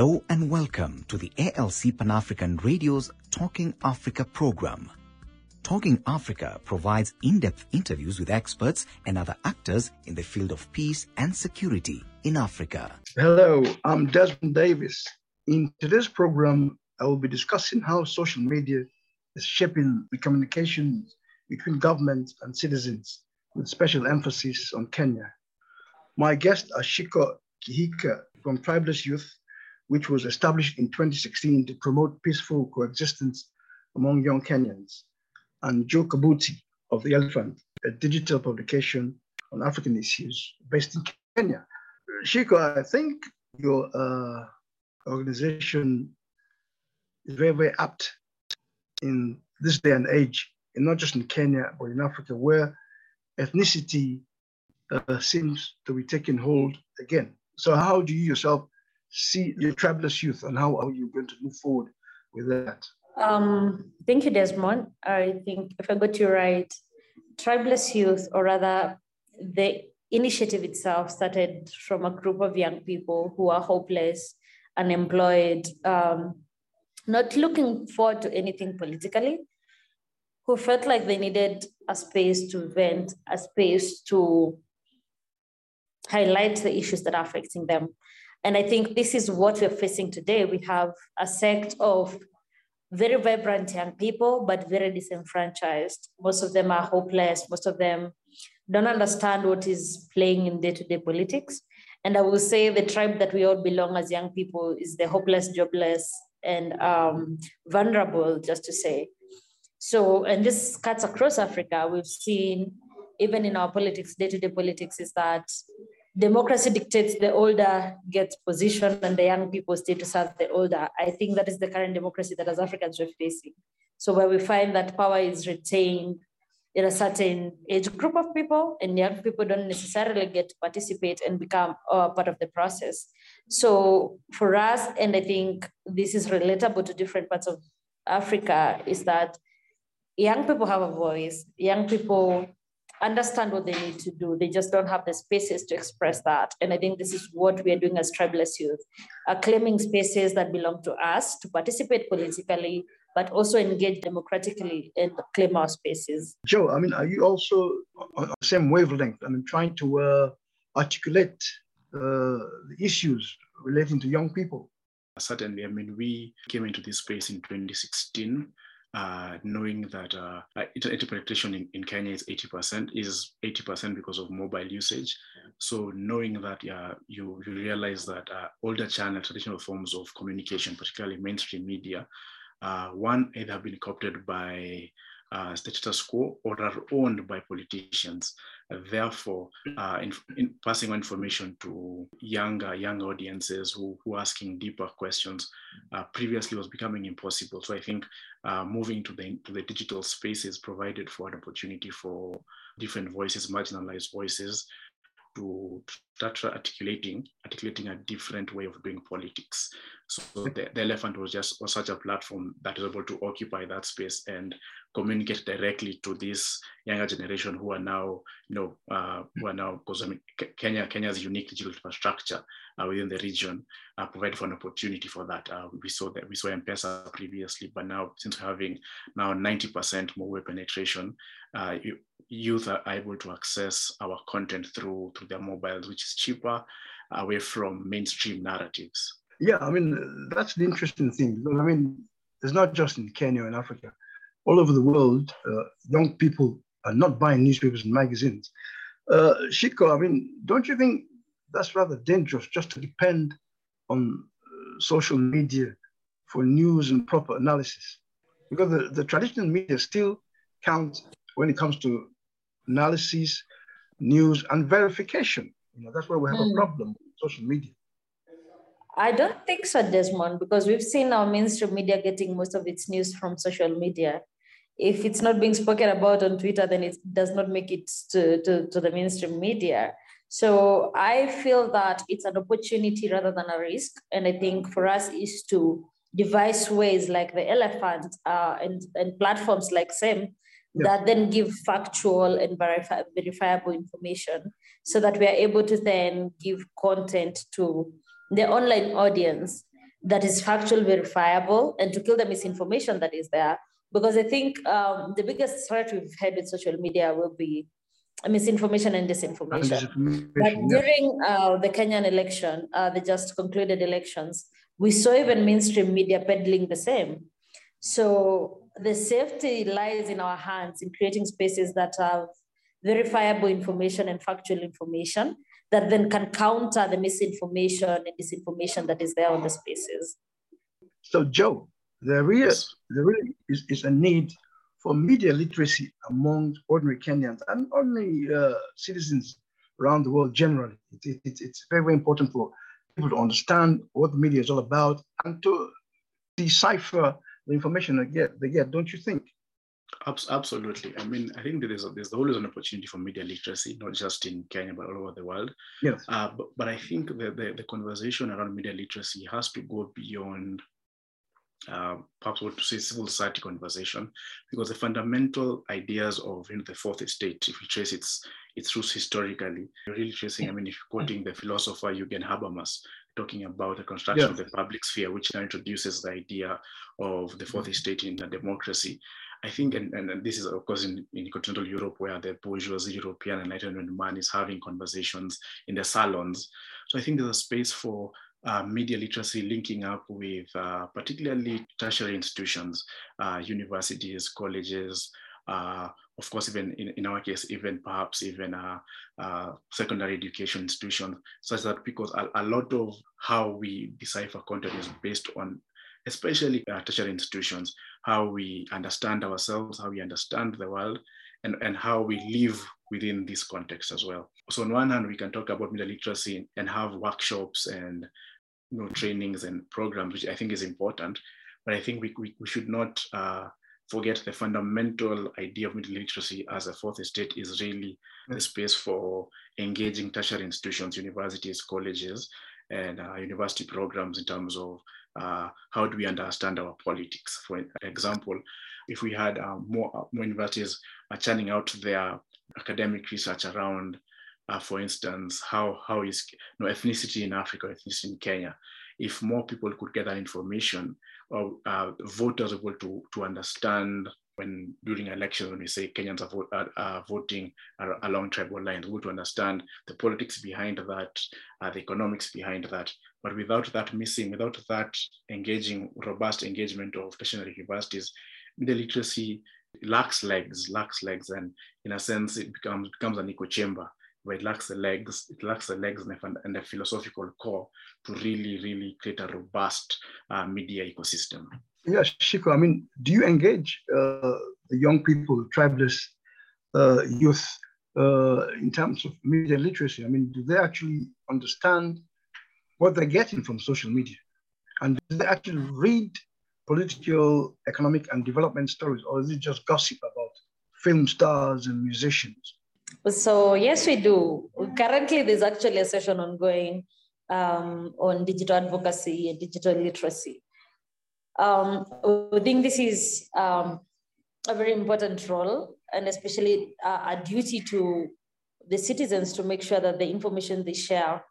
Hello and welcome to the ALC Pan African Radio's Talking Africa program. Talking Africa provides in depth interviews with experts and other actors in the field of peace and security in Africa. Hello, I'm Desmond Davis. In today's program, I will be discussing how social media is shaping the communications between government and citizens, with special emphasis on Kenya. My guests are Shiko Kihika from Tribeless Youth, which was established in 2016 to promote peaceful coexistence among young Kenyans, and Joe Kabuti of The Elephant, a digital publication on African issues based in Kenya. Shiko, I think your uh, organization is very, very apt in this day and age, and not just in Kenya, but in Africa, where ethnicity uh, seems to be taking hold again. So, how do you yourself see your tribeless youth, and how are you going to move forward with that? Um, thank you, Desmond. I think if I got you right, tribeless youth, or rather, the initiative itself started from a group of young people who are hopeless, unemployed, um, not looking forward to anything politically, who felt like they needed a space to vent, a space to highlight the issues that are affecting them. And I think this is what we're facing today. We have a sect of very vibrant young people, but very disenfranchised. Most of them are hopeless. Most of them don't understand what is playing in day to day politics. And I will say the tribe that we all belong as young people is the hopeless, jobless, and um, vulnerable, just to say. So, and this cuts across Africa. We've seen, even in our politics, day to day politics, is that democracy dictates the older gets position and the young people stay to serve the older. I think that is the current democracy that as Africans we're facing. So where we find that power is retained in a certain age group of people and young people don't necessarily get to participate and become uh, part of the process. So for us, and I think this is relatable to different parts of Africa, is that young people have a voice. Young people understand what they need to do. They just don't have the spaces to express that. And I think this is what we are doing as tribeless youth, uh, claiming spaces that belong to us to participate politically, but also engage democratically and claim our spaces. Joe, I mean, are you also on the same wavelength? I mean, trying to uh, articulate uh, the issues relating to young people? Certainly. I mean, we came into this space in 2016 uh, knowing that uh, internet penetration in, in Kenya is 80%, is 80% because of mobile usage. So knowing that yeah, you, you realize that uh, older channel, traditional forms of communication, particularly mainstream media, uh, one either have been co-opted by uh, status quo or are owned by politicians. Uh, therefore, uh, in, in, passing on information to younger young audiences who, who are asking deeper questions uh, previously was becoming impossible. So I think uh, moving to the to the digital spaces provided for an opportunity for different voices, marginalized voices, to start articulating articulating a different way of doing politics. So the, the elephant was just was such a platform that was able to occupy that space and communicate directly to this younger generation who are now, you know, uh, who are now because I mean Kenya Kenya's unique digital infrastructure uh, within the region uh, provide for an opportunity for that. Uh, we saw that we saw M-Pesa previously, but now since we're having now 90% more web penetration, uh, youth are able to access our content through through their mobiles, which is cheaper, away from mainstream narratives. Yeah, I mean that's the interesting thing. I mean, it's not just in Kenya and Africa. All over the world, uh, young people are not buying newspapers and magazines. Uh, Shiko, I mean, don't you think that's rather dangerous just to depend on uh, social media for news and proper analysis? Because the, the traditional media still count when it comes to analysis, news, and verification. You know, that's where we have mm. a problem with social media. I don't think so, Desmond, because we've seen our mainstream media getting most of its news from social media. If it's not being spoken about on Twitter, then it does not make it to, to, to the mainstream media. So I feel that it's an opportunity rather than a risk. And I think for us is to devise ways like the elephant uh, and, and platforms like SEM yeah. that then give factual and verifi- verifiable information so that we are able to then give content to the online audience that is factual, verifiable, and to kill the misinformation that is there. Because I think um, the biggest threat we've had with social media will be misinformation and disinformation. And but yeah. during uh, the Kenyan election, uh, the just concluded elections, we saw even mainstream media peddling the same. So the safety lies in our hands in creating spaces that have verifiable information and factual information that then can counter the misinformation and disinformation that is there on the spaces. So, Joe, there is really, there really is, is a need for media literacy among ordinary Kenyans and ordinary uh, citizens around the world generally. It, it, it's very, very important for people to understand what the media is all about and to decipher the information they get, they get don't you think? Absolutely. I mean, I think there's, a, there's always an opportunity for media literacy, not just in Kenya, but all over the world. Yes. Uh, but, but I think the, the, the conversation around media literacy has to go beyond uh, perhaps what to say civil society conversation, because the fundamental ideas of you know, the fourth estate, if we trace its its roots historically, really tracing, I mean, if you're quoting the philosopher Jürgen Habermas, talking about the construction of the public sphere, which now introduces the idea of the fourth estate in a democracy. I think, and, and this is of course in, in continental Europe where the bourgeoisie European enlightenment man is having conversations in the salons. So I think there's a space for uh, media literacy linking up with uh, particularly tertiary institutions, uh, universities, colleges, uh, of course, even in, in our case, even perhaps even uh, uh, secondary education institutions, such that because a, a, lot of how we decipher content is based on, especially tertiary institutions, how we understand ourselves, how we understand the world, and, and how we live within this context as well. So on one hand, we can talk about media literacy and have workshops and you know, trainings and programs, which I think is important. But I think we, we, we should not uh, forget the fundamental idea of media literacy as a fourth estate is really the space for engaging tertiary institutions, universities, colleges, and uh, university programs in terms of uh, how do we understand our politics. For example, if we had uh, more, uh, more universities churning out their academic research around uh, for instance, how, how is you know, ethnicity in Africa, ethnicity in Kenya, if more people could get that information, or uh, voters able to, to understand when during elections, when we say Kenyans are, vote, are, are voting along tribal lines, we to understand the politics behind that, uh, the economics behind that. But without that missing, without that engaging, robust engagement of tertiary universities, media literacy lacks legs, lacks legs, and in a sense, it becomes becomes an echo chamber where it lacks the legs, it lacks the legs and the philosophical core to really, really create a robust uh, media ecosystem. Yeah, Shiko, I mean, do you engage uh, young people, tribeless uh, youth, uh, in terms of media literacy? I mean, do they actually understand what they're getting from social media? And do they actually read political, economic, and development stories, or is it just gossip about film stars and musicians? So yes, we do. Currently, there's actually a session ongoing um, on digital advocacy and digital literacy. Um, I think this is um, a very important role, and especially uh, a duty to the citizens to make sure that the information they share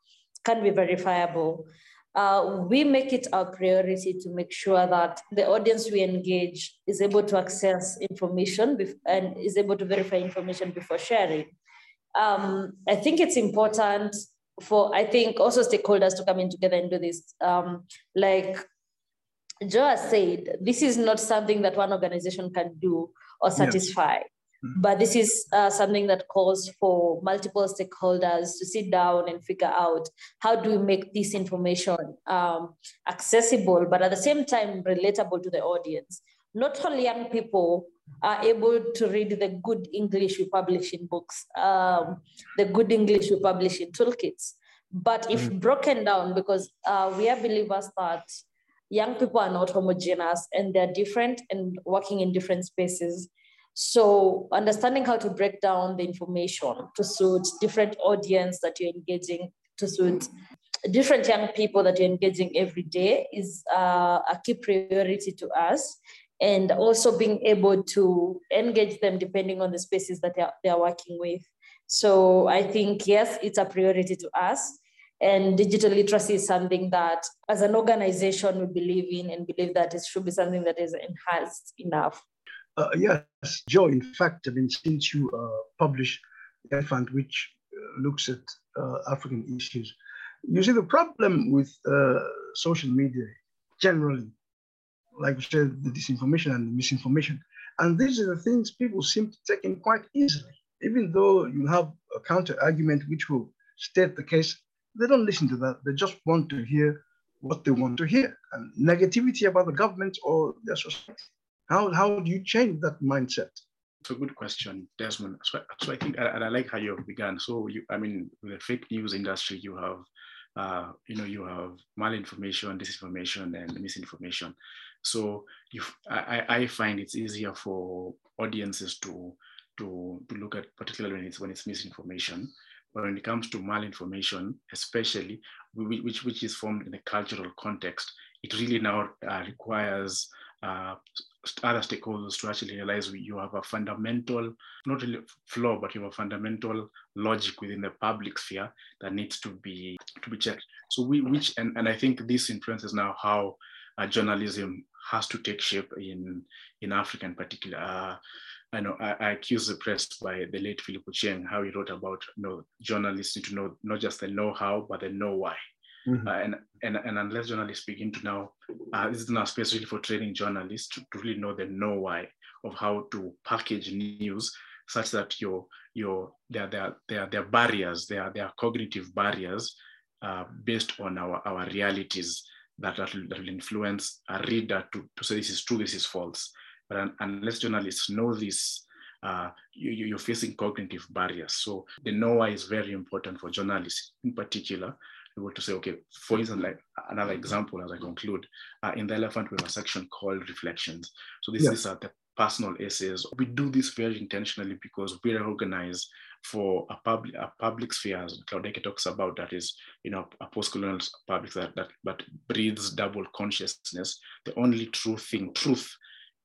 can be verifiable uh, we make it our priority to make sure that the audience we engage is able to access information and is able to verify information before sharing. Um, I think it's important for, I think, also stakeholders to come in together and do this. Um, like Joe said, this is not something that one organization can do or satisfy. Yes. Mm-hmm. But this is uh, something that calls for multiple stakeholders to sit down and figure out how do we make this information um, accessible, but at the same time relatable to the audience. Not only young people are able to read the good English we publish in books, um, the good English we publish in toolkits, but if mm. broken down, because uh, we are believers that young people are not homogeneous and they're different and working in different spaces so understanding how to break down the information to suit different audience that you're engaging, to suit different young people that you're engaging every day is uh, a key priority to us. And also being able to engage them depending on the spaces that they are, they are working with. So I think, yes, it's a priority to us. And digital literacy is something that, as an organization, we believe in and believe that it should be something that is enhanced enough. Uh, yes, Joe. In fact, I mean, since you uh, published fund which uh, looks at uh, African issues, you see the problem with uh, social media generally, like you said, the disinformation and the misinformation. And these are the things people seem to take in quite easily. Even though you have a counter argument which will state the case, they don't listen to that. They just want to hear what they want to hear and negativity about the government or their society. How, how do you change that mindset? It's a good question, Desmond. So, so I think, and I like how you began. So, you, I mean, the fake news industry, you have, uh, you know, you have malinformation, disinformation, and misinformation. So, you, I, I find it's easier for audiences to to to look at, particularly when it's when it's misinformation. But when it comes to malinformation, especially which which is formed in a cultural context, it really now uh, requires uh, other stakeholders to actually realize you have a fundamental, not really flaw, but you have a fundamental logic within the public sphere that needs to be to be checked. So we, which, and, and I think this influences now how uh, journalism has to take shape in in Africa in particular. Uh, I know I, I accuse the press by the late Philip Ochieng, how he wrote about you know journalists need to know not just the know-how, but the know-why. Mm-hmm. Uh, and, and, and unless journalists begin to now, uh, this is now space really for training journalists to, to really know the know why of how to package news such that your your there there there there are barriers there there are cognitive barriers uh, based on our our realities that, that, will, that will influence a reader to, to say this is true this is false. But un, unless journalists know this uh, you, you're facing cognitive barriers. So the know why is very important for journalists in particular able to say, okay, for instance, like another example as I conclude, uh, in the elephant we have a section called reflections. So this yeah. is uh, the personal essays. We do this very intentionally because we are organized for a public a public sphere, as Claudette talks about, that is, you know, a post-colonial public that, that that breeds double consciousness. The only true thing, truth,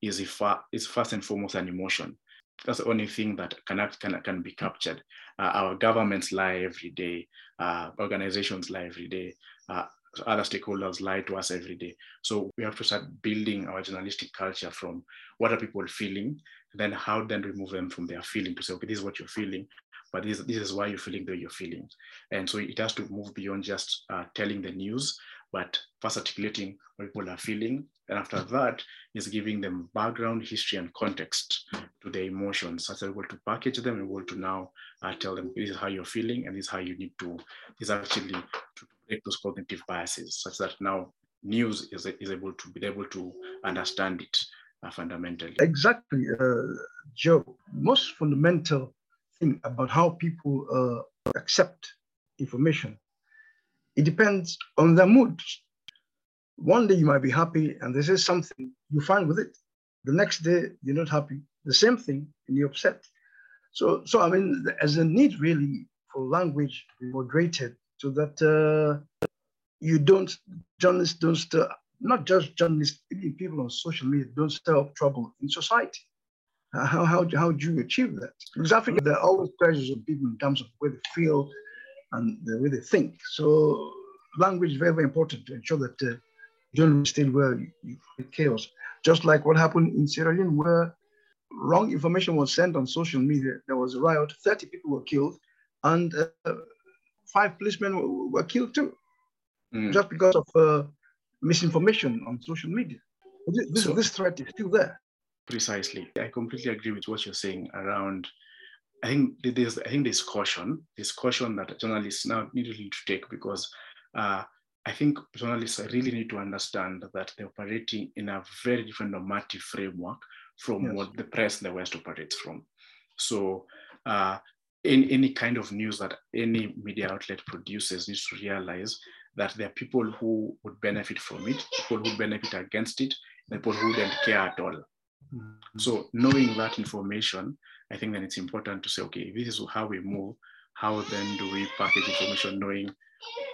is if is first and foremost an emotion that's the only thing that can, can, can be captured. Uh, our governments lie every day, uh, organizations lie every day, uh, other stakeholders lie to us every day. So we have to start building our journalistic culture from what are people feeling, then how then remove them from their feeling to say, okay, this is what you're feeling, but this, this is why you're feeling the way you're feeling. And so it has to move beyond just uh, telling the news, but first articulating what people are feeling. And after that is giving them background, history, and context to their emotions, such that we're able to package them and able to now uh, tell them this is how you're feeling and this is how you need to, is actually to break those cognitive biases, such that now news is, is able to be able to understand it uh, fundamentally. Exactly, uh, Joe. Most fundamental thing about how people uh, accept information it depends on their mood. One day you might be happy and this is something, you're fine with it. The next day you're not happy, the same thing, and you're upset. So, so I mean, as a need really for language to be moderated so that uh, you don't, journalists don't, uh, not just journalists, even people on social media don't stir up trouble in society. How, how, how do you achieve that? Because Africa, there are always pressures on people in terms of where they feel, and the way they think. So language is very, very important to ensure that uh, don't still where you create chaos. Just like what happened in Sierra Leone, where wrong information was sent on social media. There was a riot, 30 people were killed, and uh, five policemen were killed too, mm. just because of uh, misinformation on social media. This, so, this threat is still there. Precisely. I completely agree with what you're saying around I think there's I think there's caution, there's caution that journalists now need to take because uh, I think journalists really need to understand that they're operating in a very different normative framework from yes. what the press in the West operates from. So uh, in any kind of news that any media outlet produces needs to realize that there are people who would benefit from it, people who benefit against it, and people who don't care at all. Mm-hmm. So knowing that information I think then it's important to say, okay, this is how we move. How then do we package information, knowing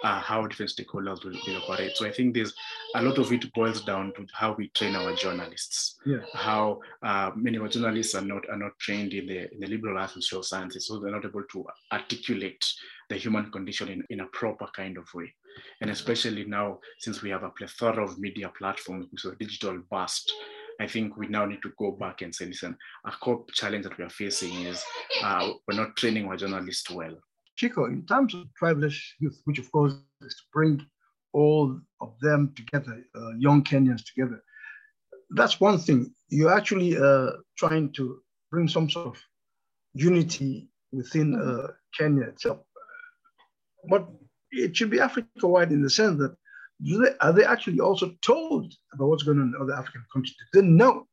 uh, how different stakeholders will, will, operate? So I think there's a lot of it boils down to how we train our journalists. Yeah. How uh, many of our journalists are not are not trained in the in the liberal arts and social sciences, so they're not able to articulate the human condition in, in a proper kind of way. And especially now, since we have a plethora of media platforms, so digital burst, I think we now need to go back and say, listen, a core challenge that we are facing is uh, we're not training our journalists well. Shiko, in terms of tribeless youth, which of course is to bring all of them together, uh, young Kenyans together, that's one thing. You're actually uh, trying to bring some sort of unity within uh, Kenya itself. But it should be Africa-wide in the sense that they, are they actually also told about what's going on in other African countries? They know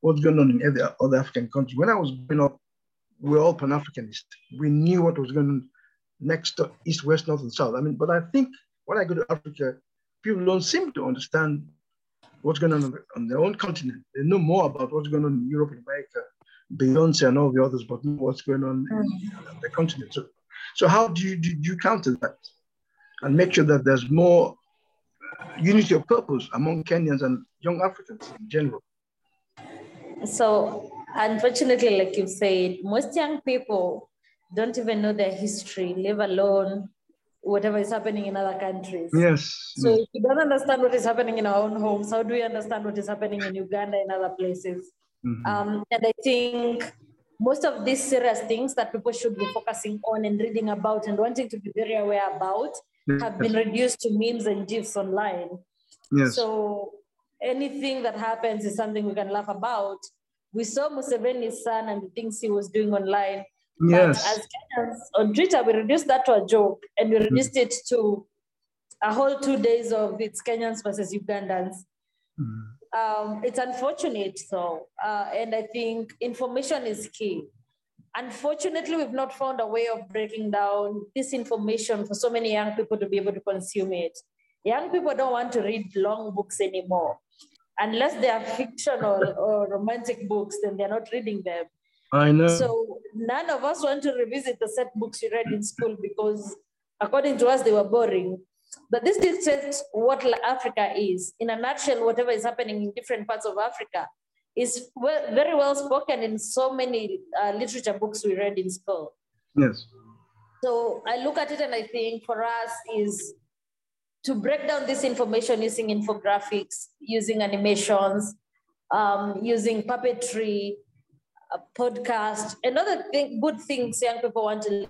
what's going on in other, African countries. When I was growing up, we we're all Pan-Africanist. We knew what was going on next to east, west, north, and south. I mean, but I think when I go to Africa, people don't seem to understand what's going on on their own continent. They know more about what's going on in Europe and America, Beyonce and all the others, but what's going on in mm. the continent. So, so how do you, do you counter that and make sure that there's more unity of purpose among Kenyans and young Africans in general? So, unfortunately, like you said, most young people don't even know their history, live alone whatever is happening in other countries. Yes. So if you don't understand what is happening in our own homes, how do we understand what is happening in Uganda and other places? Mm-hmm. Um, and I think most of these serious things that people should be focusing on and reading about and wanting to be very aware about yes. have been reduced to memes and gifs online. Yes. So anything that happens is something we can laugh about. We saw Museveni's son and the things he was doing online. Yes. But as Kenyans on Twitter, we reduced that to a joke and we reduced mm. it to a whole two days of it's Kenyans versus Ugandans. Mm. Um, it's unfortunate, so, uh, and I think information is key. Unfortunately, we've not found a way of breaking down this information for so many young people to be able to consume it. Young people don't want to read long books anymore. Unless they are fictional or romantic books, then they're not reading them. I know. So none of us want to revisit the set books we read in school because, according to us, they were boring. But this dictates what Africa is. In a nutshell, whatever is happening in different parts of Africa is well, very well spoken in so many uh, literature books we read in school. Yes. So I look at it and I think for us is to break down this information using infographics, using animations, um, using puppetry, a podcast, another thing, good things young people want to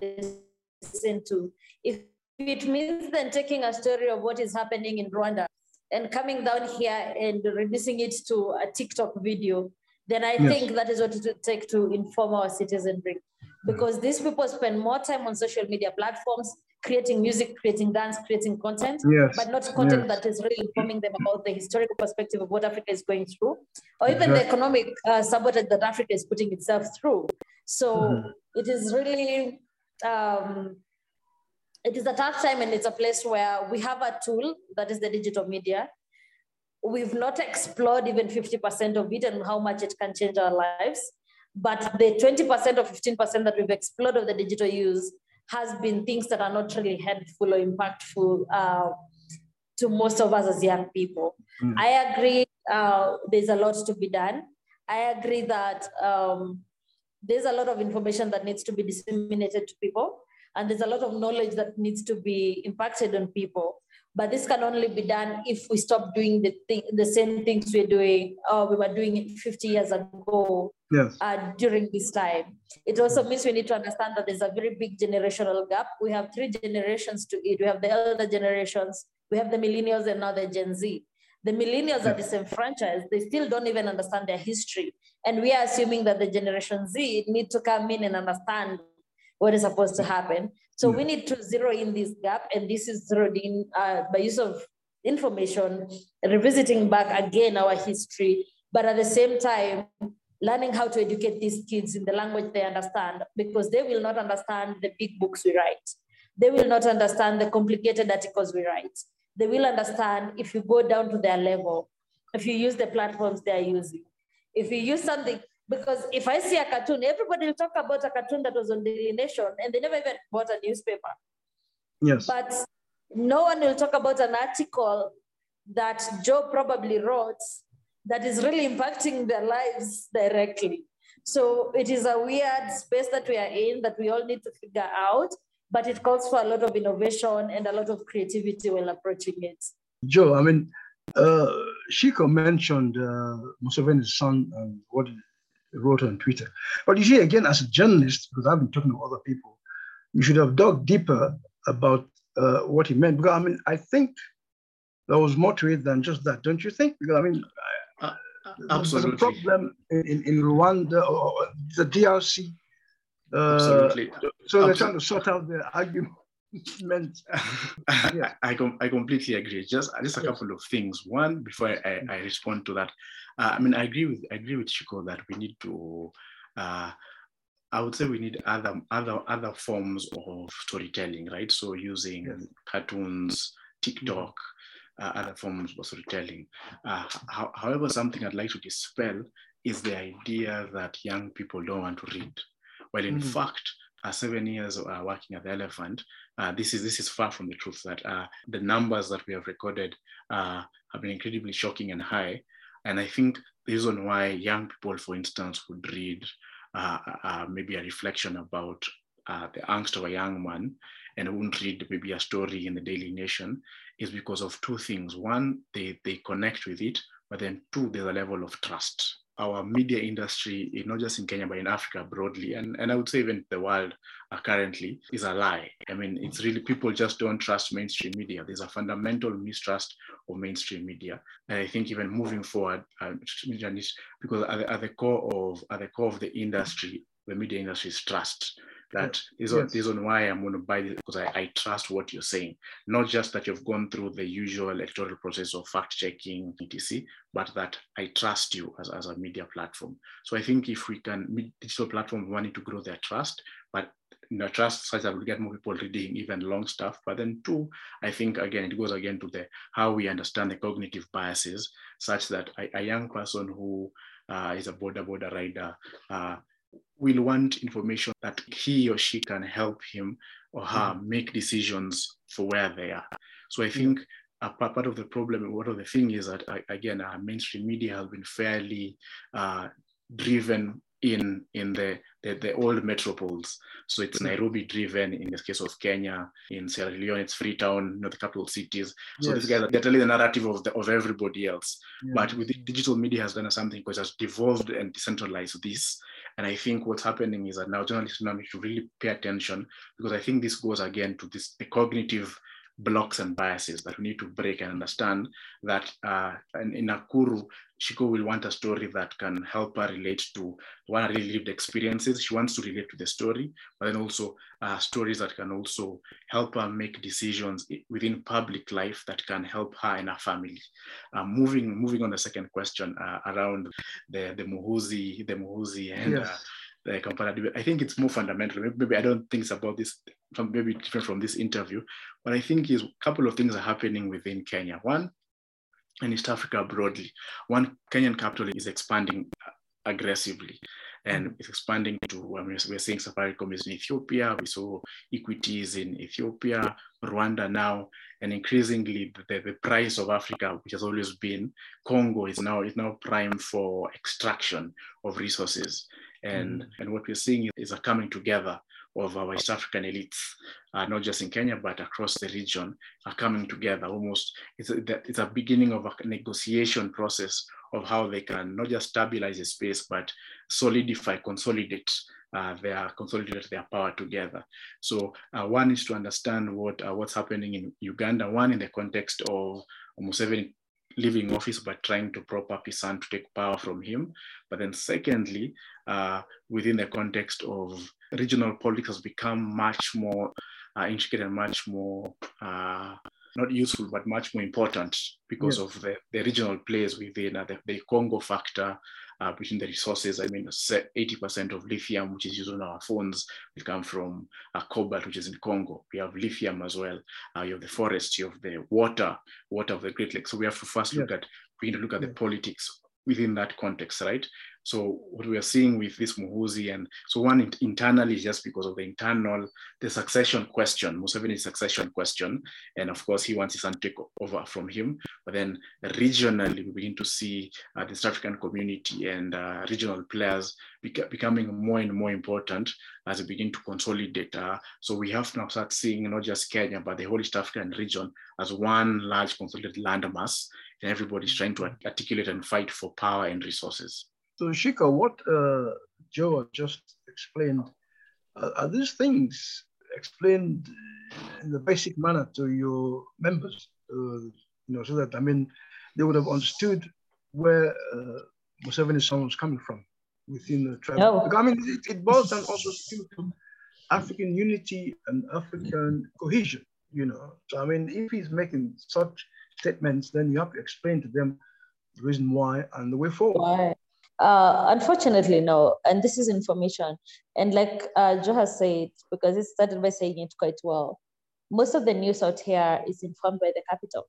listen to. If it means then taking a story of what is happening in Rwanda and coming down here and reducing it to a TikTok video, then I yes. think that is what it would take to inform our citizenry. Mm. Because these people spend more time on social media platforms creating music, creating dance, creating content, yes. but not content yes. that is really informing them about the historical perspective of what Africa is going through, or even the economic uh, sabotage that Africa is putting itself through. So mm-hmm. it is really, um, it is a tough time, and it's a place where we have a tool that is the digital media. We've not explored even 50% of it and how much it can change our lives. But the 20% or 15% that we've explored of the digital use has been things that are not really helpful or impactful uh, to most of us as young people. Mm. I agree uh, there's a lot to be done. I agree that um, there's a lot of information that needs to be disseminated to people, and there's a lot of knowledge that needs to be impacted on people. But this can only be done if we stop doing the thing, the same things we're doing, or we were doing 50 years ago yes. uh, during this time. It also means we need to understand that there's a very big generational gap. We have three generations to it. We have the elder generations, we have the millennials, and now the Gen Z. The millennials are disenfranchised. They still don't even understand their history. And we are assuming that the Generation Z need to come in and understand what is supposed to happen. So we need to zero in this gap, and this is zeroed in uh, by use of information, revisiting back again our history, but at the same time, learning how to educate these kids in the language they understand, because they will not understand the big books we write. They will not understand the complicated articles we write. They will understand if you go down to their level, if you use the platforms they're using. If you use something, because if I see a cartoon, everybody will talk about a cartoon that was on Daily Nation and they never even bought a newspaper. Yes. But no one will talk about an article that Joe probably wrote that is really impacting their lives directly. So it is a weird space that we are in that we all need to figure out. but it calls for a lot of innovation and a lot of creativity while approaching it. Joe, I mean, uh, Shiko mentioned uh, Museveni's son and what wrote on Twitter. But you see, again, as a journalist, because I've been talking to other people, you should have dug deeper about uh, what he meant. Because I mean, I think there was more to it than just that, don't you think? Because I mean, uh, absolutely. There's a problem in, in Rwanda or the DRC. Uh, absolutely. So they're trying to sort out the argument. yeah. I, I, I, completely agree. Just just a yes. couple of things. One, before I, I respond to that, uh, I mean, I agree with I agree with Shiko that we need to. Uh, I would say we need other other other forms of storytelling, right? So using yes. cartoons, TikTok, uh, other forms of storytelling. Uh, ho- however, something I'd like to dispel is the idea that young people don't want to read. Well, in mm-hmm. fact, uh, seven years uh, working at the Elephant, uh, this is this is far from the truth. That uh, the numbers that we have recorded uh, have been incredibly shocking and high. And I think the reason why young people, for instance, would read uh, uh, uh maybe a reflection about uh, the angst of a young man and wouldn't read maybe a story in the Daily Nation is because of two things. One, they, they connect with it, but then two, there's a level of trust. Our media industry, not just in Kenya, but in Africa broadly, and, and I would say even the world uh, currently, is a lie. I mean, it's really people just don't trust mainstream media. There's a fundamental mistrust of mainstream media. And I think even moving forward, uh, because at the, at the core of at the core of the industry, the media industry is trust that is yes. reason why I'm going to buy this because I, I, trust what you're saying. Not just that you've gone through the usual electoral process of fact checking, etc., but that I trust you as, as a media platform. So I think if we can, digital platforms wanting to grow their trust, but you know, trust such that we get more people reading even long stuff. But then two, I think again, it goes again to the how we understand the cognitive biases, such that a, a young person who uh, is a boda boda rider uh, will want information that he or she can help him or her mm-hmm. make decisions for where they are. So I think a part of the problem, one of the thing is that again, our mainstream media has been fairly uh, driven in in the, the, the old metropoles. So it's mm-hmm. Nairobi driven in the case of Kenya. In Sierra Leone, it's Freetown, you know, the capital cities. So yes. these guys they're telling the narrative of the, of everybody else. Yeah. But with the digital media has done something because has devolved and decentralized this. And I think what's happening is that now journalists now need to really pay attention because I think this goes again to this the cognitive blocks and biases that we need to break and understand that uh, in, Nakuru, Shiko will want a story that can help her relate to one really lived experiences. She wants to relate to the story, but then also uh, stories that can also help her make decisions within public life that can help her and her family. Uh, moving moving on the second question uh, around the the Muhoozi, the Muhoozi and yes. The comparative. I think it's more fundamental. Maybe I don't think it's about this, maybe different from this interview, but I think is a couple of things are happening within Kenya. One, in East Africa broadly, one Kenyan capital is expanding aggressively and mm. it's expanding to, I mean, we're seeing Safaricom is in Ethiopia, we saw equities in Ethiopia, Rwanda now, and increasingly the, the price of Africa, which has always been, Congo is now, is now prime for extraction of resources. And, mm. and what we're seeing is a coming together of our East African elites, uh, not just in Kenya, but across the region, are coming together almost. It's a, it's a beginning of a negotiation process of how they can not just stabilize the space, but solidify, consolidate uh, their consolidate their power together. So uh, one is to understand what uh, what's happening in Uganda. One in the context of Museveni leaving office but trying to prop up his son to take power from him. But then secondly, uh, within the context of regional politics has become much more uh, intricate and much more uh, not useful, but much more important because of the, the regional plays within uh, the, the, Congo factor uh, between the resources. I mean, 80% of lithium, which is used on our phones, will come from uh, cobalt, which is in Congo. We have lithium as well. Uh, you have the forest, you have the water, water of the Great Lakes. So we have to first look at, we need to look at the politics within that context, right? So what we are seeing with this Muhoozi, and so one internally is just because of the internal, the succession question, Museveni's succession question, and of course he wants his son to take over from him. But then regionally, we begin to see uh, the South African community and uh, regional players beca- becoming more and more important as we begin to consolidate. Uh, so we have now start seeing not just Kenya, but the whole East African region as one large consolidated landmass, and everybody's trying to articulate and fight for power and resources. So, Shiko, what uh, Joe just explained, uh, are these things explained in the basic manner to your members? Uh, you know, so that I mean, they would have understood where uh, Museveni's son was coming from within the tribe. No. I mean, it, it boils down also to African unity and African cohesion. You know, so I mean, if he's making such statements, then you have to explain to them the reason why and the way forward. Why? Uh, unfortunately, no. And this is information. And like uh, Joe has said, because he started by saying it quite well, most of the news out here is informed by the capital.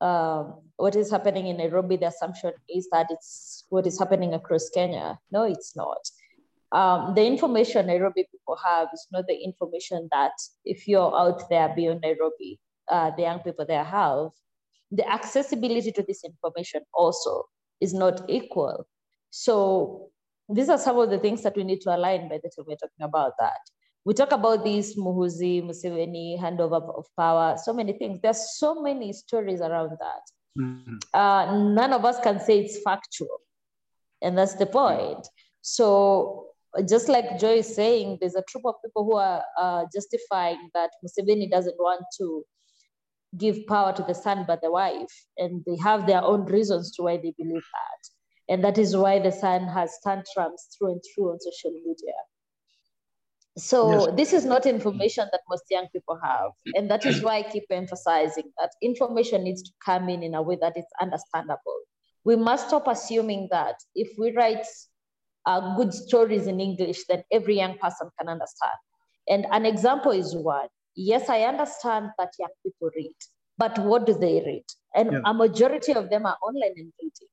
Um, what is happening in Nairobi, the assumption is that it's what is happening across Kenya. No, it's not. Um, the information Nairobi people have is not the information that if you're out there beyond Nairobi, uh, the young people there have. The accessibility to this information also is not equal. So these are some of the things that we need to align by the time we're talking about that. We talk about this Muhoozi, Museveni, handover of power, so many things. There's so many stories around that. Mm-hmm. Uh, none of us can say it's factual. And that's the point. So just like Joy is saying, there's a troop of people who are uh, justifying that Museveni doesn't want to give power to the son but the wife. And they have their own reasons to why they believe that. And that is why the son has tantrums through and through on social media. So Yes. this is not information that most young people have. And that is why I keep emphasizing that information needs to come in in a way that is understandable. We must stop assuming that if we write uh, good stories in English, then every young person can understand. And an example is one. Yes, I understand that young people read, but what do they read? And Yeah. a majority of them are online and reading.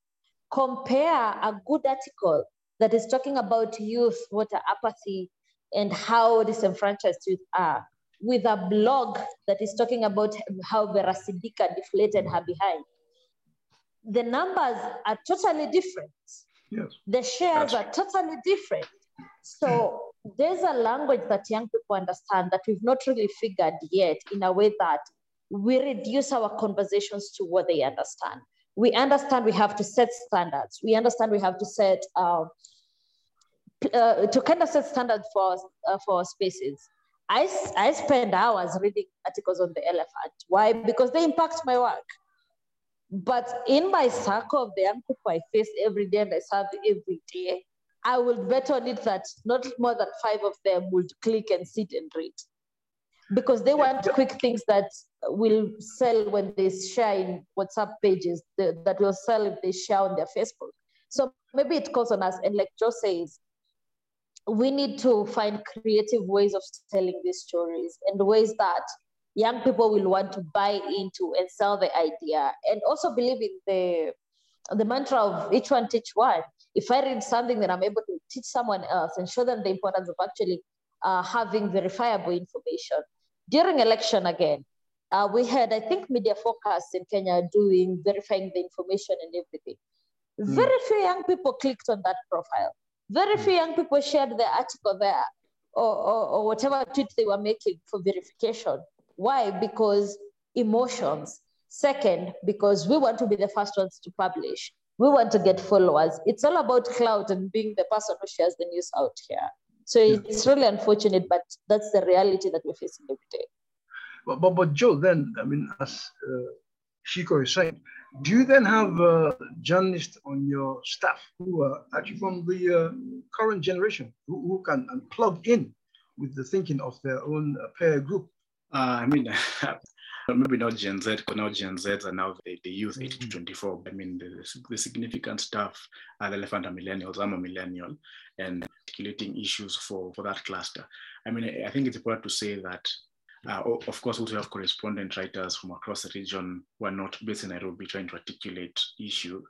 Compare a good article that is talking about youth, water apathy, and how disenfranchised youth are with a blog that is talking about how Vera Sidika deflated her behind. The numbers are totally different Yes. the shares That's are totally different. So there's a language that young people understand that we've not really figured yet in a way that we reduce our conversations to what they understand. We understand we have to set standards. We understand we have to set uh, uh, to kind of set standards for uh, for our spaces. I spend hours reading articles on the elephant. Why? Because they impact my work. But in my circle of the young people I face every day and I serve every day, I would bet on it that not more than five of them would click and sit and read. Because they want quick things that will sell when they share in WhatsApp pages, that that will sell if they share on their Facebook. So maybe it calls on us. And like Joe says, we need to find creative ways of telling these stories and ways that young people will want to buy into and sell the idea and also believe in the the mantra of each one teach one if i read something then i'm able to teach someone else and show them the importance of actually uh, having verifiable information during election again uh, we had i think media focus in kenya doing verifying the information and everything hmm. very few young people clicked on that profile very few hmm. young people shared the article there or, or, or whatever tweet they were making for verification why? Because emotions. Second, because we want to be the first ones to publish. We want to get followers. It's all about clout and being the person who shares the news out here. So hmm. it's really unfortunate, but that's the reality that we're facing every day. But, but, but Joe, then, I mean, as uh, Shiko is saying, do you then have uh, journalists on your staff who are actually from the uh, current generation who, who can plug in with the thinking of their own uh, peer group? Uh, I mean, maybe not Gen Z, because now Gen Zs are now the, the youth 18 to 24. I mean, the, the significant stuff are the elephant are millennials. I'm a millennial and articulating issues for, for that cluster. I mean, I think it's important to say that, uh, of course, also have correspondent writers from across the region who are not based in Nairobi trying to articulate issue.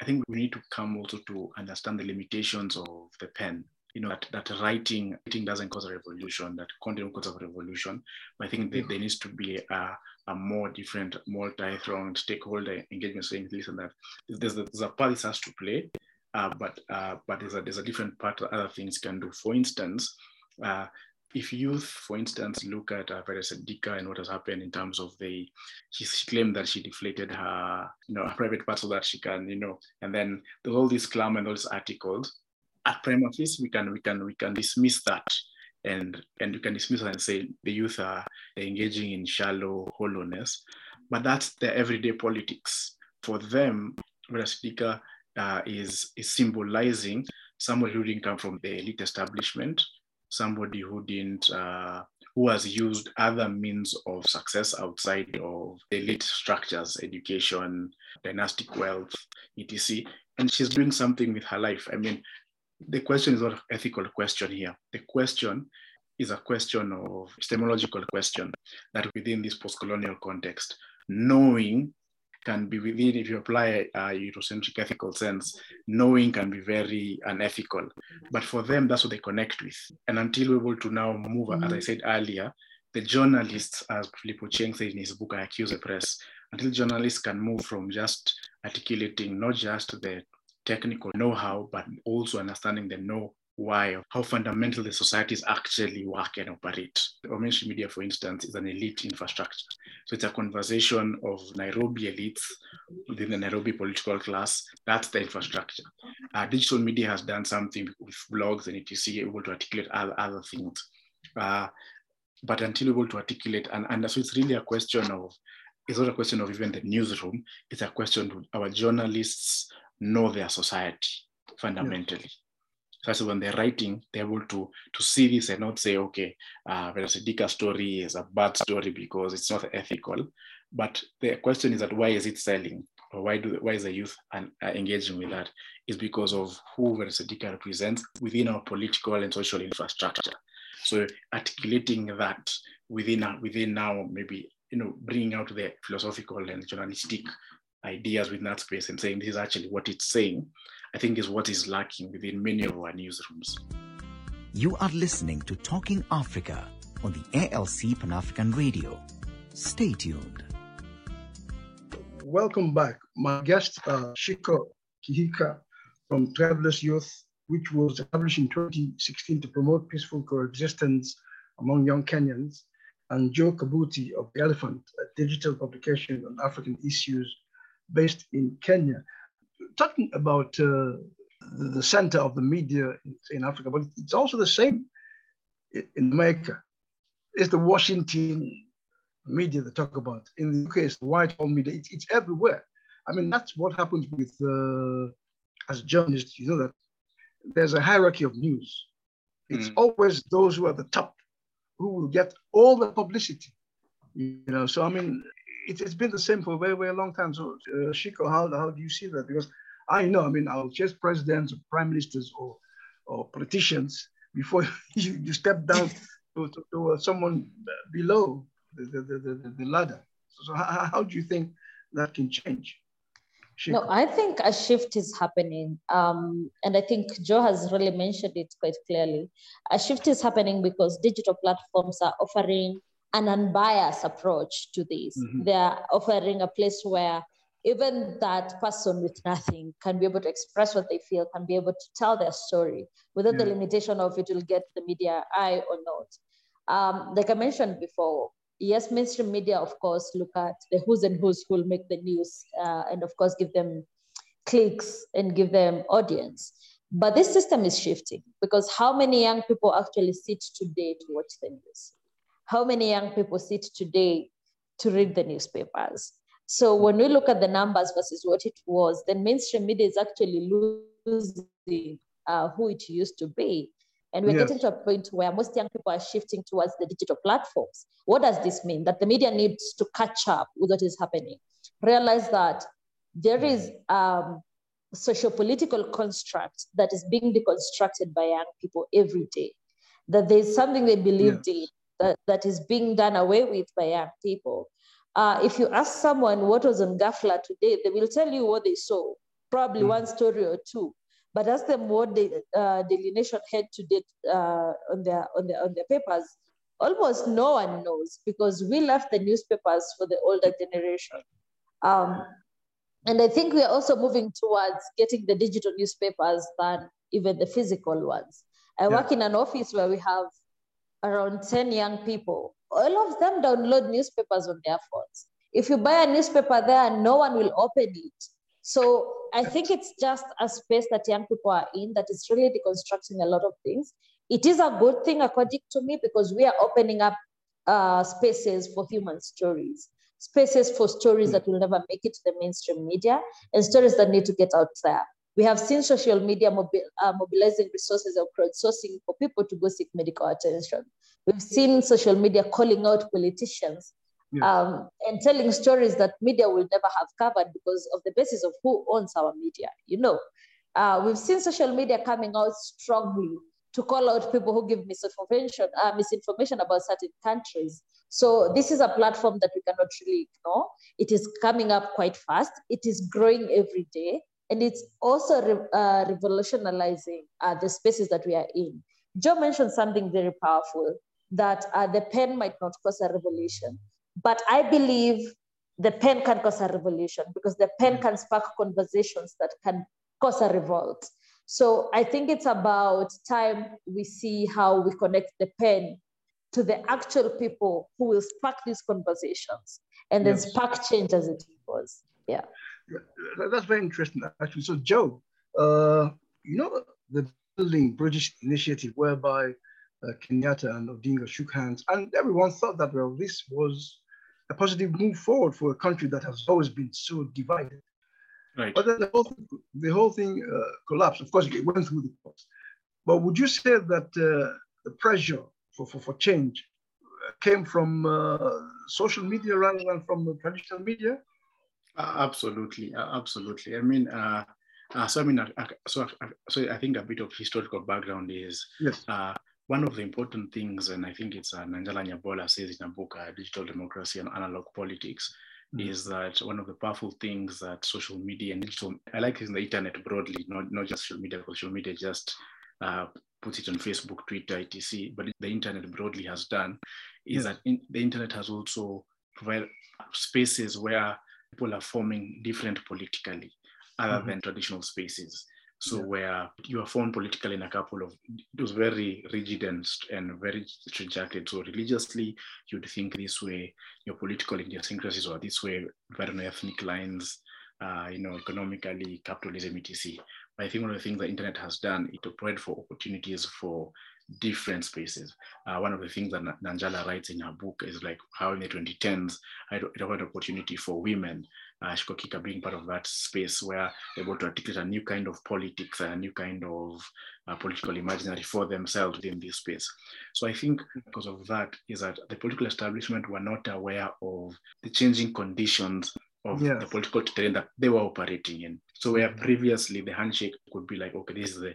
I think we need to come also to understand the limitations of the pen. You know, that, that writing, writing doesn't cause a revolution, that content causes a revolution. But I think there needs to be a, a more different, multi-throned stakeholder engagement saying, listen, that there's a, there's a part this has to play, uh, but uh, but there's a, there's a different part that other things can do. For instance, uh, if youth, for instance, look at uh, Sidika and what has happened in terms of the, she, she, claimed that she deflated her, you know, her private parts so that she can, you know, and then all this clam and all these articles. At prima facie, we can we can we can dismiss that, and and you can dismiss and say the youth are engaging in shallow hollowness, but that's the everyday politics. For them, Vera Sidika uh, is is symbolizing someone who didn't come from the elite establishment somebody who didn't uh, who has used other means of success outside of elite structures education dynastic wealth etc. And she's doing something with her life. I mean the question is not an ethical question here. The question is a question of epistemological question that within this post-colonial context knowing can be within, if you apply a Eurocentric ethical sense, knowing can be very unethical. But for them, that's what they connect with. And until we're able to now move, mm-hmm. as I said earlier, the journalists, as Philip Ochieng said in his book, I Accuse the Press, until journalists can move from just articulating not just the technical know-how, but also understanding the know why, how fundamental the societies actually work and operate. The mainstream media, for instance, is an elite infrastructure. So it's a conversation of Nairobi elites within the Nairobi political class. That's the infrastructure. Uh, digital media has done something with blogs and etc. able to articulate other, other things. Uh, but until able to articulate, and, and so it's really a question of, it's not a question of even the newsroom, it's a question of our journalists know their society fundamentally. So when they're writing, they're able to to see this and not say, okay, uh, Sidika story is a bad story because it's not ethical. But the question is that why is it selling? Or why do why is the youth an, uh, engaging with that? Is because of who Vera Sidika represents within our political and social infrastructure. So articulating that within within now maybe you know bringing out the philosophical and journalistic ideas within that space and saying this is actually what it's saying I think is what is lacking within many of our newsrooms. You are listening to Talking Africa on the ALC Pan African Radio. Stay tuned. Welcome back. My guest, uh, Shiko Kihika from Tribeless Youth, which was established in 2016 to promote peaceful coexistence among young Kenyans, and Joe Kabuti of The Elephant, a digital publication on African issues based in Kenya talking about uh, the center of the media in Africa, but it's also the same in America. It's the Washington media they talk about. In the UK, it's the Whitehall media. It's, it's everywhere. I mean, that's what happens with, uh, as journalists, you know that there's a hierarchy of news. It's mm. always those who are the top who will get all the publicity. You know, so I mean, it, has been the same for a very, very long time. So, uh, Shiko, how, how do you see that? Because I know, I mean, I'll chase presidents or prime ministers or, or politicians before you, you step down to, to, to uh, someone below the, the, the, the ladder. So, how, how, do you think that can change? Shiko? No, I think a shift is happening. Um, and I think Joe has really mentioned it quite clearly. A shift is happening because digital platforms are offering an unbiased approach to this. Mm-hmm. They're offering a place where even that person with nothing can be able to express what they feel, can be able to tell their story without yeah. the limitation of it will get the media eye or not. Um, like I mentioned before, yes, mainstream media, of course, look at the who's and who's who will make the news uh, and, of course, give them clicks and give them audience. But this system is shifting because how many young people actually sit today to watch the news? How many young people sit today to read the newspapers? So when we look at the numbers versus what it was, then mainstream media is actually losing uh, who it used to be. And we're yes. getting to a point where most young people are shifting towards the digital platforms. What does this mean? That the media needs to catch up with what is happening. Realize that there is um, socio-political construct that is being deconstructed by young people every day. That there's something they believed yes. in that, that is being done away with by young people. Uh, if you ask someone what was on Ghafla today, they will tell you what they saw probably mm. one story or two. But as the more the uh, Daily Nation head to date uh, on their on their on their papers, almost no one knows because we left the newspapers for the older generation. Um, and I think we are also moving towards getting the digital newspapers than even the physical ones. I yeah. work in an office where we have around 10 young people. All of them download newspapers on their phones. If you buy a newspaper there, no one will open it. So I think it's just a space that young people are in that is really deconstructing a lot of things. It is a good thing, according to me, because we are opening up uh, spaces for human stories, spaces for stories that will never make it to the mainstream media, and stories that need to get out there. We have seen social media mobi- uh, mobilizing resources or crowdsourcing for people to go seek medical attention. We've seen social media calling out politicians yeah. um, and telling stories that media will never have covered because of the basis of who owns our media. You know, uh, we've seen social media coming out strongly to call out people who give misinformation, uh, misinformation about certain countries. So this is a platform that we cannot really ignore. It is coming up quite fast. It is growing every day. And it's also re- uh, revolutionizing uh, the spaces that we are in. Joe mentioned something very powerful that uh, the pen might not cause a revolution, but I believe the pen can cause a revolution because the pen can spark conversations that can cause a revolt. So I think it's about time we see how we connect the pen to the actual people who will spark these conversations and then yes. spark change as it was. Yeah. That's very interesting, actually. So, Joe, uh, you know, the Building Bridges initiative whereby uh, Kenyatta and Odinga shook hands, and everyone thought that, well, this was a positive move forward for a country that has always been so divided. Right. But then the whole thing, the whole thing uh, collapsed. Of course, it went through the courts. But would you say that uh, the pressure for, for, for change came from uh, social media rather than from the traditional media? Uh, absolutely, uh, absolutely. I mean, so I mean, so so I think a bit of historical background is yes one of the important things, and I think it's uh, Nanjala Nyabola says in a book, uh, Digital Democracy and Analog Politics, mm. is that one of the powerful things that social media and digital, I like using the internet broadly, not, not just social media, because social media just uh, puts it on Facebook, Twitter, etc. But the internet broadly has done is that in, the internet has also provided spaces where people are forming different politically other mm-hmm. than traditional spaces. So yeah. where you are formed politically in a couple of it was very rigid and and very straightjacketed. So religiously, you'd think this way. Your political idiosyncrasies are this way, very ethnic lines. Uh, you know, economically, capitalism, etc. But I think one of the things the internet has done it to provide for opportunities for different spaces. Uh, one of the things that Nanjala writes in her book is like how in the 2010s, it offered opportunity for women uh, Shiko Kihika being part of that space where they're able to articulate a new kind of politics and a new kind of uh, political imaginary for themselves within this space. So I think because of that is that the political establishment were not aware of the changing conditions of yes. the political terrain that they were operating in. So where mm-hmm. previously the handshake could be like, okay, this is the,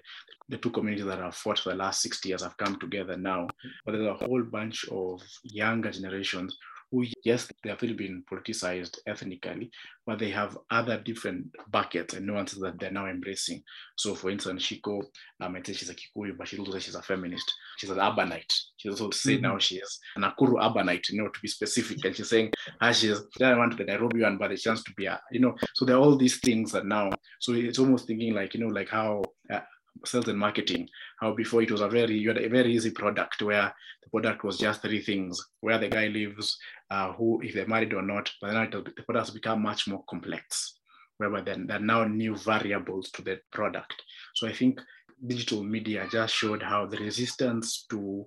the two communities that have fought for the last 60 years have come together now. Mm-hmm. But there's a whole bunch of younger generations who, yes, they have still been politicized ethnically, but they have other different buckets and nuances that they're now embracing. So, for instance, Shiko um, might say she's a Kikuyu, but she also says she's a feminist. She's an urbanite. She's also say mm-hmm. now she is an Nakuru urbanite, you know, to be specific. And she's saying, ah, she's, I want the Nairobi one, but the chance to be a, you know, so there are all these things that now, so it's almost thinking like, you know, like how uh, sales and marketing, how before it was a very you had a very easy product where the product was just three things: where the guy lives, uh, who if they're married or not. But now the products become much more complex, whereby then there are now new variables to the product. So I think digital media just showed how the resistance to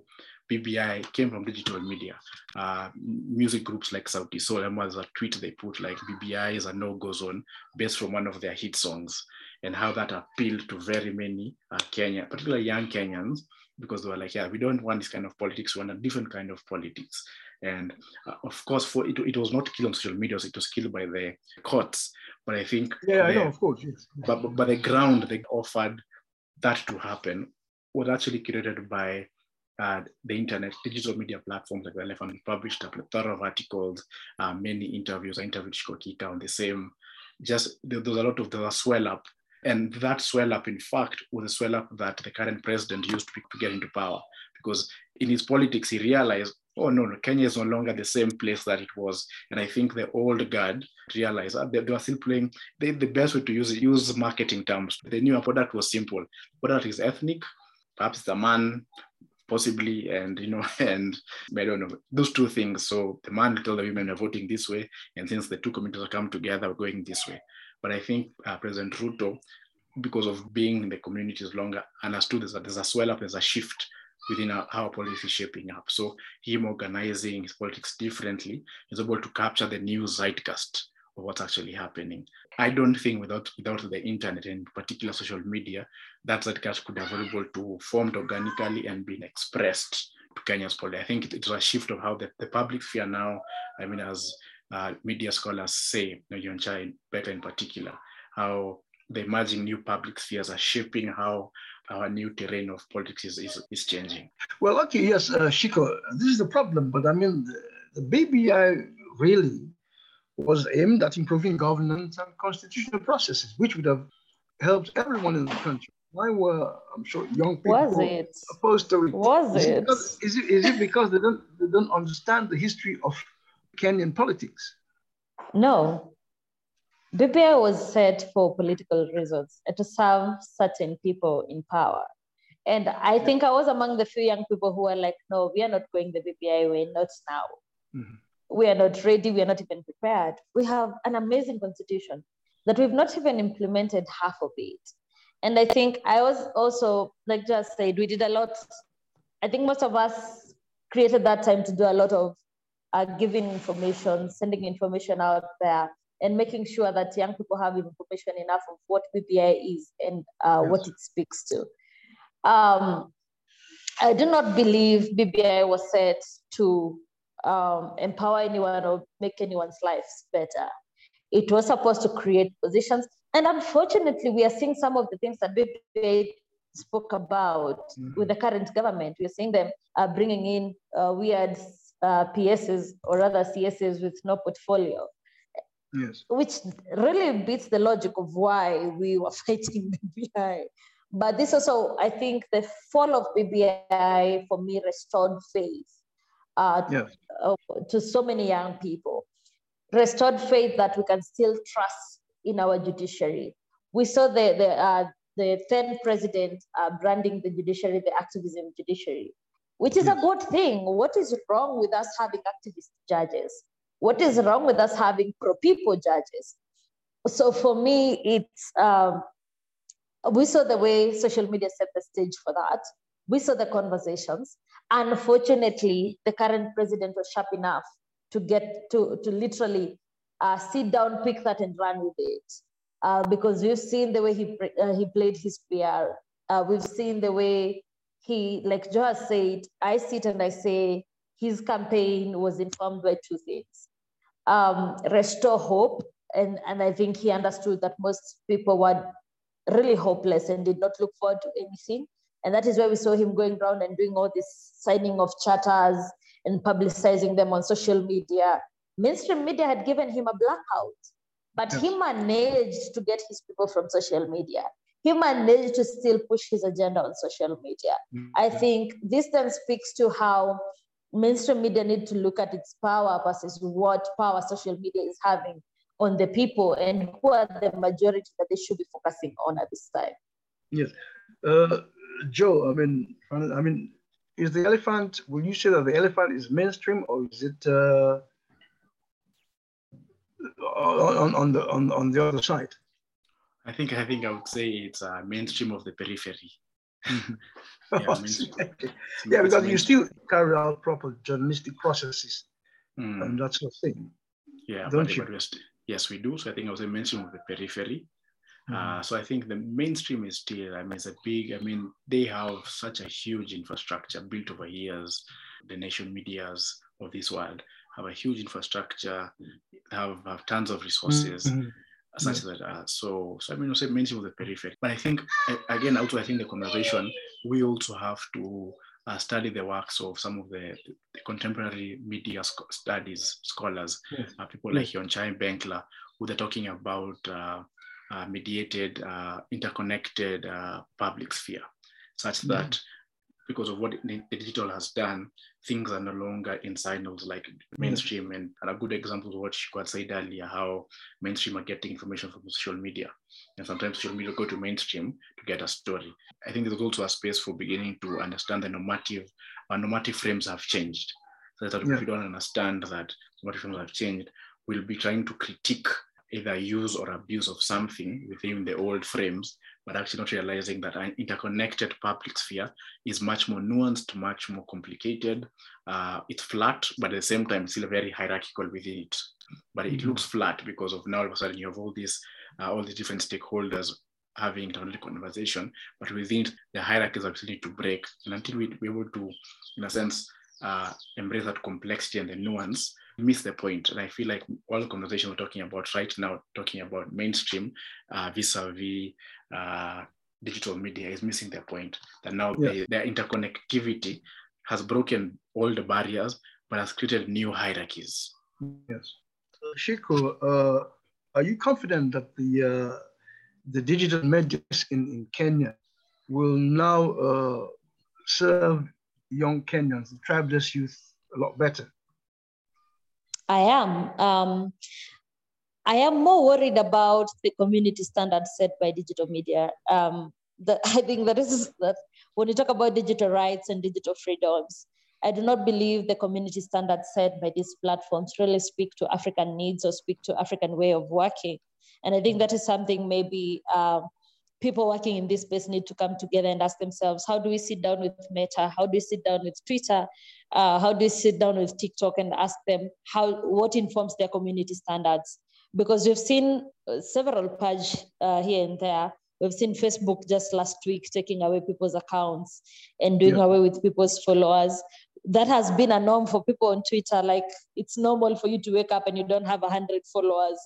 BBI came from digital media. Uh, music groups like Sauti Sol, and was a tweet they put like BBI is a no-go zone based from one of their hit songs and how that appealed to very many uh, Kenya, particularly young Kenyans, because they were like, yeah, we don't want this kind of politics, we want a different kind of politics. And uh, of course, for it, it was not killed on social media, it was killed by the courts. But I think, yeah, the, I know, of course, yes. But, but, the ground they offered that to happen was actually created by uh, the internet, digital media platforms like the Elephant published a plethora of articles, uh, many interviews. I interviewed Shiko Kihika on the same, just there, there was a lot of the swell up And that swell up, in fact, was a swell up that the current president used to, get into power because in his politics, he realized, oh no, no, Kenya is no longer the same place that it was. And I think the old guard realized that they, they were still playing, they, the best way to use it, use marketing terms. They knew product was simple. Product is ethnic, perhaps a man, possibly, and you know, and I don't know, those two things. So the man tell the women are voting this way, and since the two communities have come together, we're going this way. But I think uh, President Ruto, because of being in the communities longer, understood that there's a swell up, there's a shift within our, how policy is shaping up. So him organizing his politics differently is able to capture the new zeitgeist of what's actually happening. I don't think without without the internet and particular social media, that zeitgeist could have been able to formed organically and been expressed to Kenya's politics. I think it, it was a shift of how the, the public sphere now, I mean, as uh, media scholars say, you know, Chai better in particular, how the emerging new public spheres are shaping how our new terrain of politics is, is, is changing. Well, okay, yes, uh, Shiko, this is the problem, but I mean, the, the BBI really was aimed at improving governance and constitutional processes, which would have helped everyone in the country. Why were I'm sure young people was it? opposed to it? Was is it? It because, is it is it because they don't they don't understand the history of Kenyan politics? No. BBI was set for political reasons and to serve certain people in power. And I think I was among the few young people who were like, no, we are not going the BBI way, not now. Mhm. We are not ready, we are not even prepared. We have an amazing constitution that we've not even implemented half of it. And I think I was also, like just said, we did a lot. I think most of us created that time to do a lot of uh, giving information, sending information out there, and making sure that young people have information enough of what BBI is and uh, what it speaks to. Um, I do not believe BBI was set to um, empower anyone or make anyone's lives better. It was supposed to create positions. And unfortunately, we are seeing some of the things that BBI spoke about with the current government. We're seeing them uh, bringing in uh, weird uh, PSs or rather CSs with no portfolio Yes. which really beats the logic of why we were fighting BBI. But this also, I think, the fall of BBI for me restored faith uh, Yes. uh, to so many young people, restored faith that we can still trust in our judiciary. We saw the the uh, the then president uh, branding the judiciary the activism judiciary, which is a good thing. What is wrong with us having activist judges? What is wrong with us having pro people judges? So for me, it's um, we saw the way social media set the stage for that. We saw the conversations. Unfortunately, the current president was sharp enough to get to, to literally uh, sit down, pick that, and run with it. Uh, because we've seen the way he uh, he played his PR. Uh, we've seen the way he, like Joe has said, I sit and I say his campaign was informed by two things: um, restore hope, and and I think he understood that most people were really hopeless and did not look forward to anything. And that is why we saw him going around and doing all this signing of charters and publicizing them on social media. Mainstream media had given him a blackout, but he managed to get his people from social media. He managed to still push his agenda on social media. I think this then speaks to how mainstream media need to look at its power versus what power social media is having on the people and who are the majority that they should be focusing on at this time. Yes. Uh, Joe, I mean, I mean, is the elephant, will you say that the elephant is mainstream or is it uh, on, on, the, on, on the other side? I think I think I would say it's a mainstream of the periphery. yeah, mainstream. yeah, because you still carry out proper journalistic processes Mm. and that sort of thing. Yeah, Don't but, you? but st- yes, we do. So I think I was a mainstream of the periphery. Mm. Uh, so I think the mainstream is still, I mean, it's a big, I mean, they have such a huge infrastructure built over years. The nation medias of this world have a huge infrastructure, have, have tons of resources. Mhm. Such that, uh, so, so I mean, say mainstream of the periphery. But I think, again, also, I think the conversation, we also have to uh, study the works of some of the, the contemporary media sc- studies scholars, Yes. uh, people like Yochai Benkler, who they're talking about uh, uh, mediated, uh, interconnected uh, public sphere, such mm-hmm. that because of what the digital has done, things are no longer in silos like mainstream. And, and, a good example of what Shiko said earlier, how mainstream are getting information from social media. And sometimes social media go to mainstream to get a story. I think there's also a space for beginning to understand the normative, our normative frames have changed. So that yeah. if we don't understand that normative frames have changed, we'll be trying to critique either use or abuse of something within the old frames, but actually not realizing that an interconnected public sphere is much more nuanced, much more complicated. Uh, it's flat, but at the same time, still very hierarchical within it. But it mm-hmm. looks flat because of now all of a sudden you have all these, uh, all these different stakeholders having internet conversation, but within it, the hierarchies actually need to break. And until we be able to, in a sense, uh, embrace that complexity and the nuance, miss the point. And I feel like all the conversation we're talking about right now, talking about mainstream uh, vis-a-vis uh, digital media is missing the point that now yeah. the, their interconnectivity has broken all the barriers, but has created new hierarchies. Yes. Shiko, uh, are you confident that the uh, the digital media in, in Kenya will now uh, serve young Kenyans, the tribeless youth, a lot better? I am. Um, I am more worried about the community standards set by digital media. Um, the, I think that is that when you talk about digital rights and digital freedoms, I do not believe the community standards set by these platforms really speak to African needs or speak to African way of working. And I think that is something maybe uh, people working in this space need to come together and ask themselves, how do we sit down with Meta? How do we sit down with Twitter? Uh, how do we sit down with TikTok and ask them how what informs their community standards? Because we've seen uh, several purge uh, here and there. We've seen Facebook just last week taking away people's accounts and doing yeah. away with people's followers. That has been a norm for people on Twitter. Like it's normal for you to wake up and you don't have 100 followers.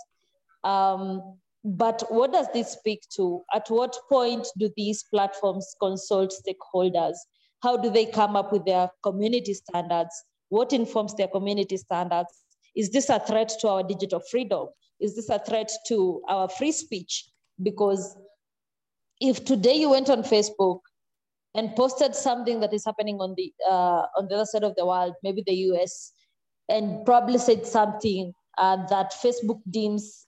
Um, but what does this speak to? At what point do these platforms consult stakeholders? How do they come up with their community standards? What informs their community standards? Is this a threat to our digital freedom? Is this a threat to our free speech? Because if today you went on Facebook and posted something that is happening on the uh, on the other side of the world, maybe the US, and probably said something uh, that Facebook deems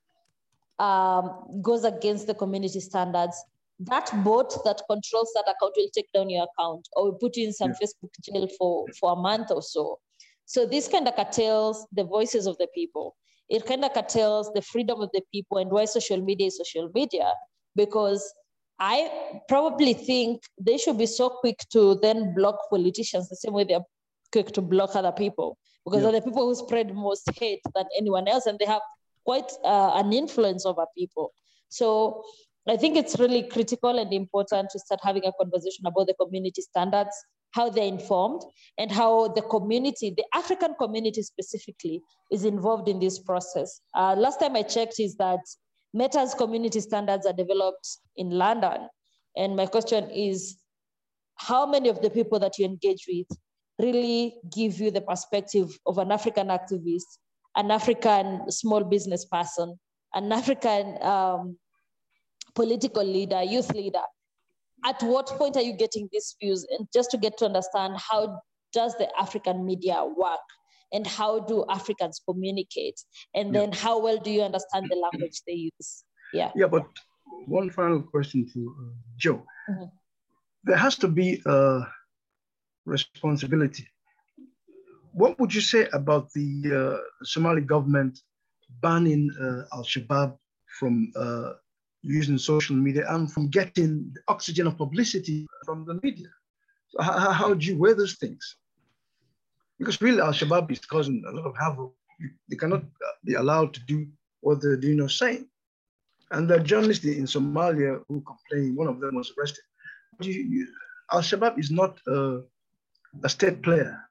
um, goes against the community standards, that bot that controls that account will take down your account or will put you in some yeah. Facebook jail for, for a month or so. So this kind of curtails the voices of the people. It kind of curtails the freedom of the people and why social media is social media. Because I probably think they should be so quick to then block politicians the same way they're quick to block other people because yeah. they're the people who spread most hate than anyone else and they have quite uh, an influence over people. So I think it's really critical and important to start having a conversation about the community standards, how they're informed, and how the community, the African community specifically, is involved in this process. Uh, last time I checked is that Meta's community standards are developed in London. And my question is, how many of the people that you engage with really give you the perspective of an African activist an African small business person, an African um, political leader, youth leader. At what point are you getting these views? And just to get to understand how does the African media work and how do Africans communicate? And then yeah. how well do you understand the language they use? Yeah. Yeah, but one final question to uh, Joe. Mm-hmm. There has to be a responsibility what would you say about the uh, Somali government banning uh, Al Shabaab from uh, using social media and from getting the oxygen of publicity from the media? So how, how do you weigh those things? Because really, Al Shabaab is causing a lot of havoc. They cannot be allowed to do what they're doing or saying. And the journalists in Somalia who complained, one of them was arrested. Al Shabaab is not a state player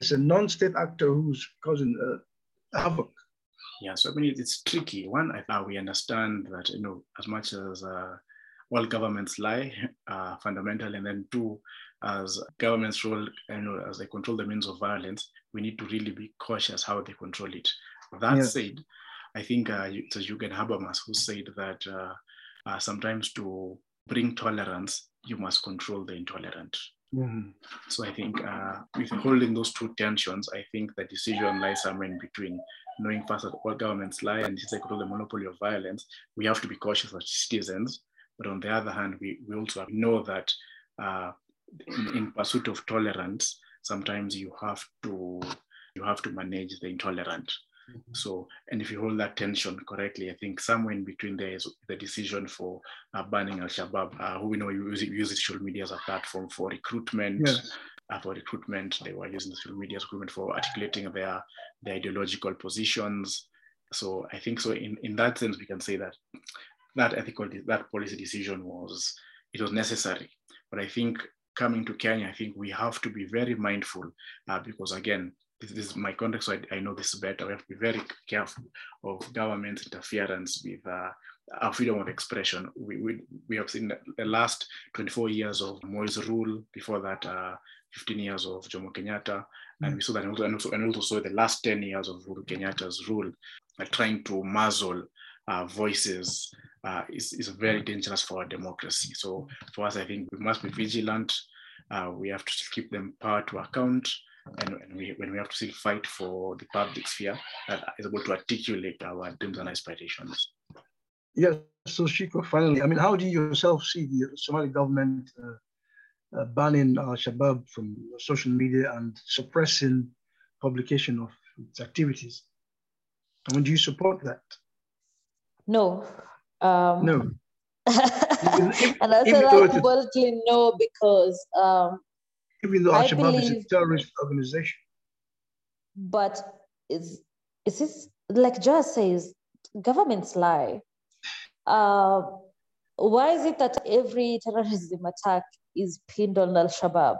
it's a non-state actor who's causing uh, havoc. Yeah, so I mean, it's tricky. One, I thought we understand that, you know, as much as uh, all governments lie uh, fundamentally, and then two, as governments role, you know, as they control the means of violence, we need to really be cautious how they control it. That said, I think uh, it's Jürgen Habermas who said that uh, uh, sometimes to bring tolerance, you must control the intolerant. Mm-hmm. So I think uh, with holding those two tensions, I think the decision lies somewhere in between. Knowing first that all governments lie and it's like the monopoly of violence, we have to be cautious as citizens. But on the other hand, we, we also know that uh, in, in pursuit of tolerance, sometimes you have to you have to manage the intolerant. Mm-hmm. So, and if you hold that tension correctly, I think somewhere in between there is the decision for uh, banning Al Shabaab, uh, who we know use, use social media as a platform for recruitment. Yes. Uh, for recruitment, they were using social media as recruitment for articulating their, their ideological positions. So I think so. In, in that sense, we can say that that ethical that policy decision was it was necessary. But I think coming to Kenya, I think we have to be very mindful uh, because again, this, is my context, so I, I, know this better. We have to be very careful of government interference with uh, our freedom of expression. We, we, we have seen the last 24 years of Moi's rule, before that, uh, 15 years of Jomo Kenyatta, and we saw that, and also, and also, and also saw the last 10 years of Uhuru Kenyatta's rule, uh, trying to muzzle uh, voices uh, is, is very dangerous for our democracy. So for us, I think we must be vigilant. Uh, we have to keep them power to account. And, and we, when we have to still fight for the public sphere that is able to articulate our dreams and aspirations. Yes, so Shiko, finally, I mean, how do you yourself see the Somali government uh, uh, banning Al Shabaab from social media and suppressing publication of its activities? I mean, do you support that? No. Um, no. and I said like boldly no because um, even though Al Shabaab is a terrorist organization. But is is this like Josh says, governments lie. Uh, why is it that every terrorism attack is pinned on Al Shabaab?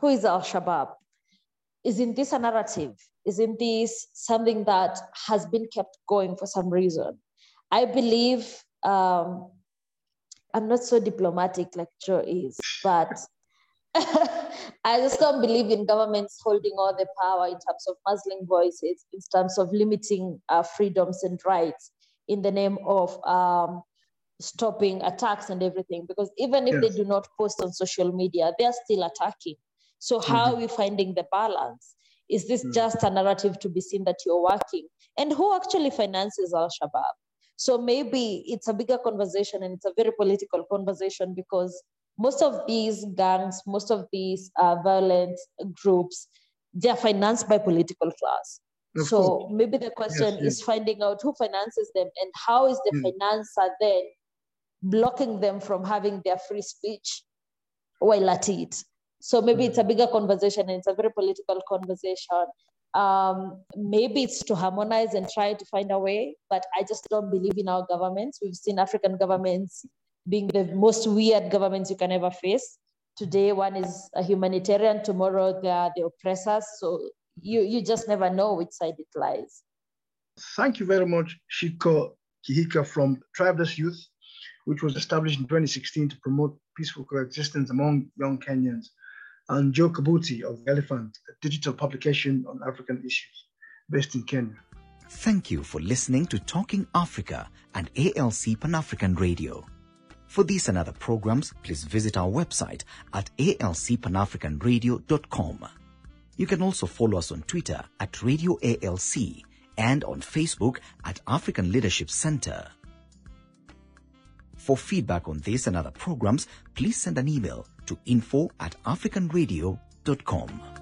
Who is Al Shabaab? Isn't this a narrative? Isn't this something that has been kept going for some reason? I believe um, I'm not so diplomatic like Joe is, but I just don't believe in governments holding all the power in terms of muzzling voices, in terms of limiting uh, freedoms and rights in the name of um, stopping attacks and everything. Because even if yes. they do not post on social media, they are still attacking. So, how mm-hmm. are we finding the balance? Is this mm-hmm. just a narrative to be seen that you're working? And who actually finances Al Shabaab? So maybe it's a bigger conversation and it's a very political conversation because most of these gangs, most of these uh, violent groups, they are financed by political class. Of so course. maybe the question yes, yes. is finding out who finances them and how is the mm. financer then blocking them from having their free speech while at it. So maybe it's a bigger conversation and it's a very political conversation um, maybe it's to harmonize and try to find a way, but I just don't believe in our governments. We've seen African governments being the most weird governments you can ever face. Today, one is a humanitarian, tomorrow, they are the oppressors. So you, you just never know which side it lies. Thank you very much, Shiko Kihika from Tribeless Youth, which was established in 2016 to promote peaceful coexistence among young Kenyans and Joe Kabuti of Elephant, a digital publication on African issues based in Kenya. Thank you for listening to Talking Africa and ALC Pan African Radio. For these and other programs, please visit our website at alcpanafricanradio.com. You can also follow us on Twitter at Radio ALC and on Facebook at African Leadership Center. For feedback on this and other programs, please send an email to info at africanradio.com.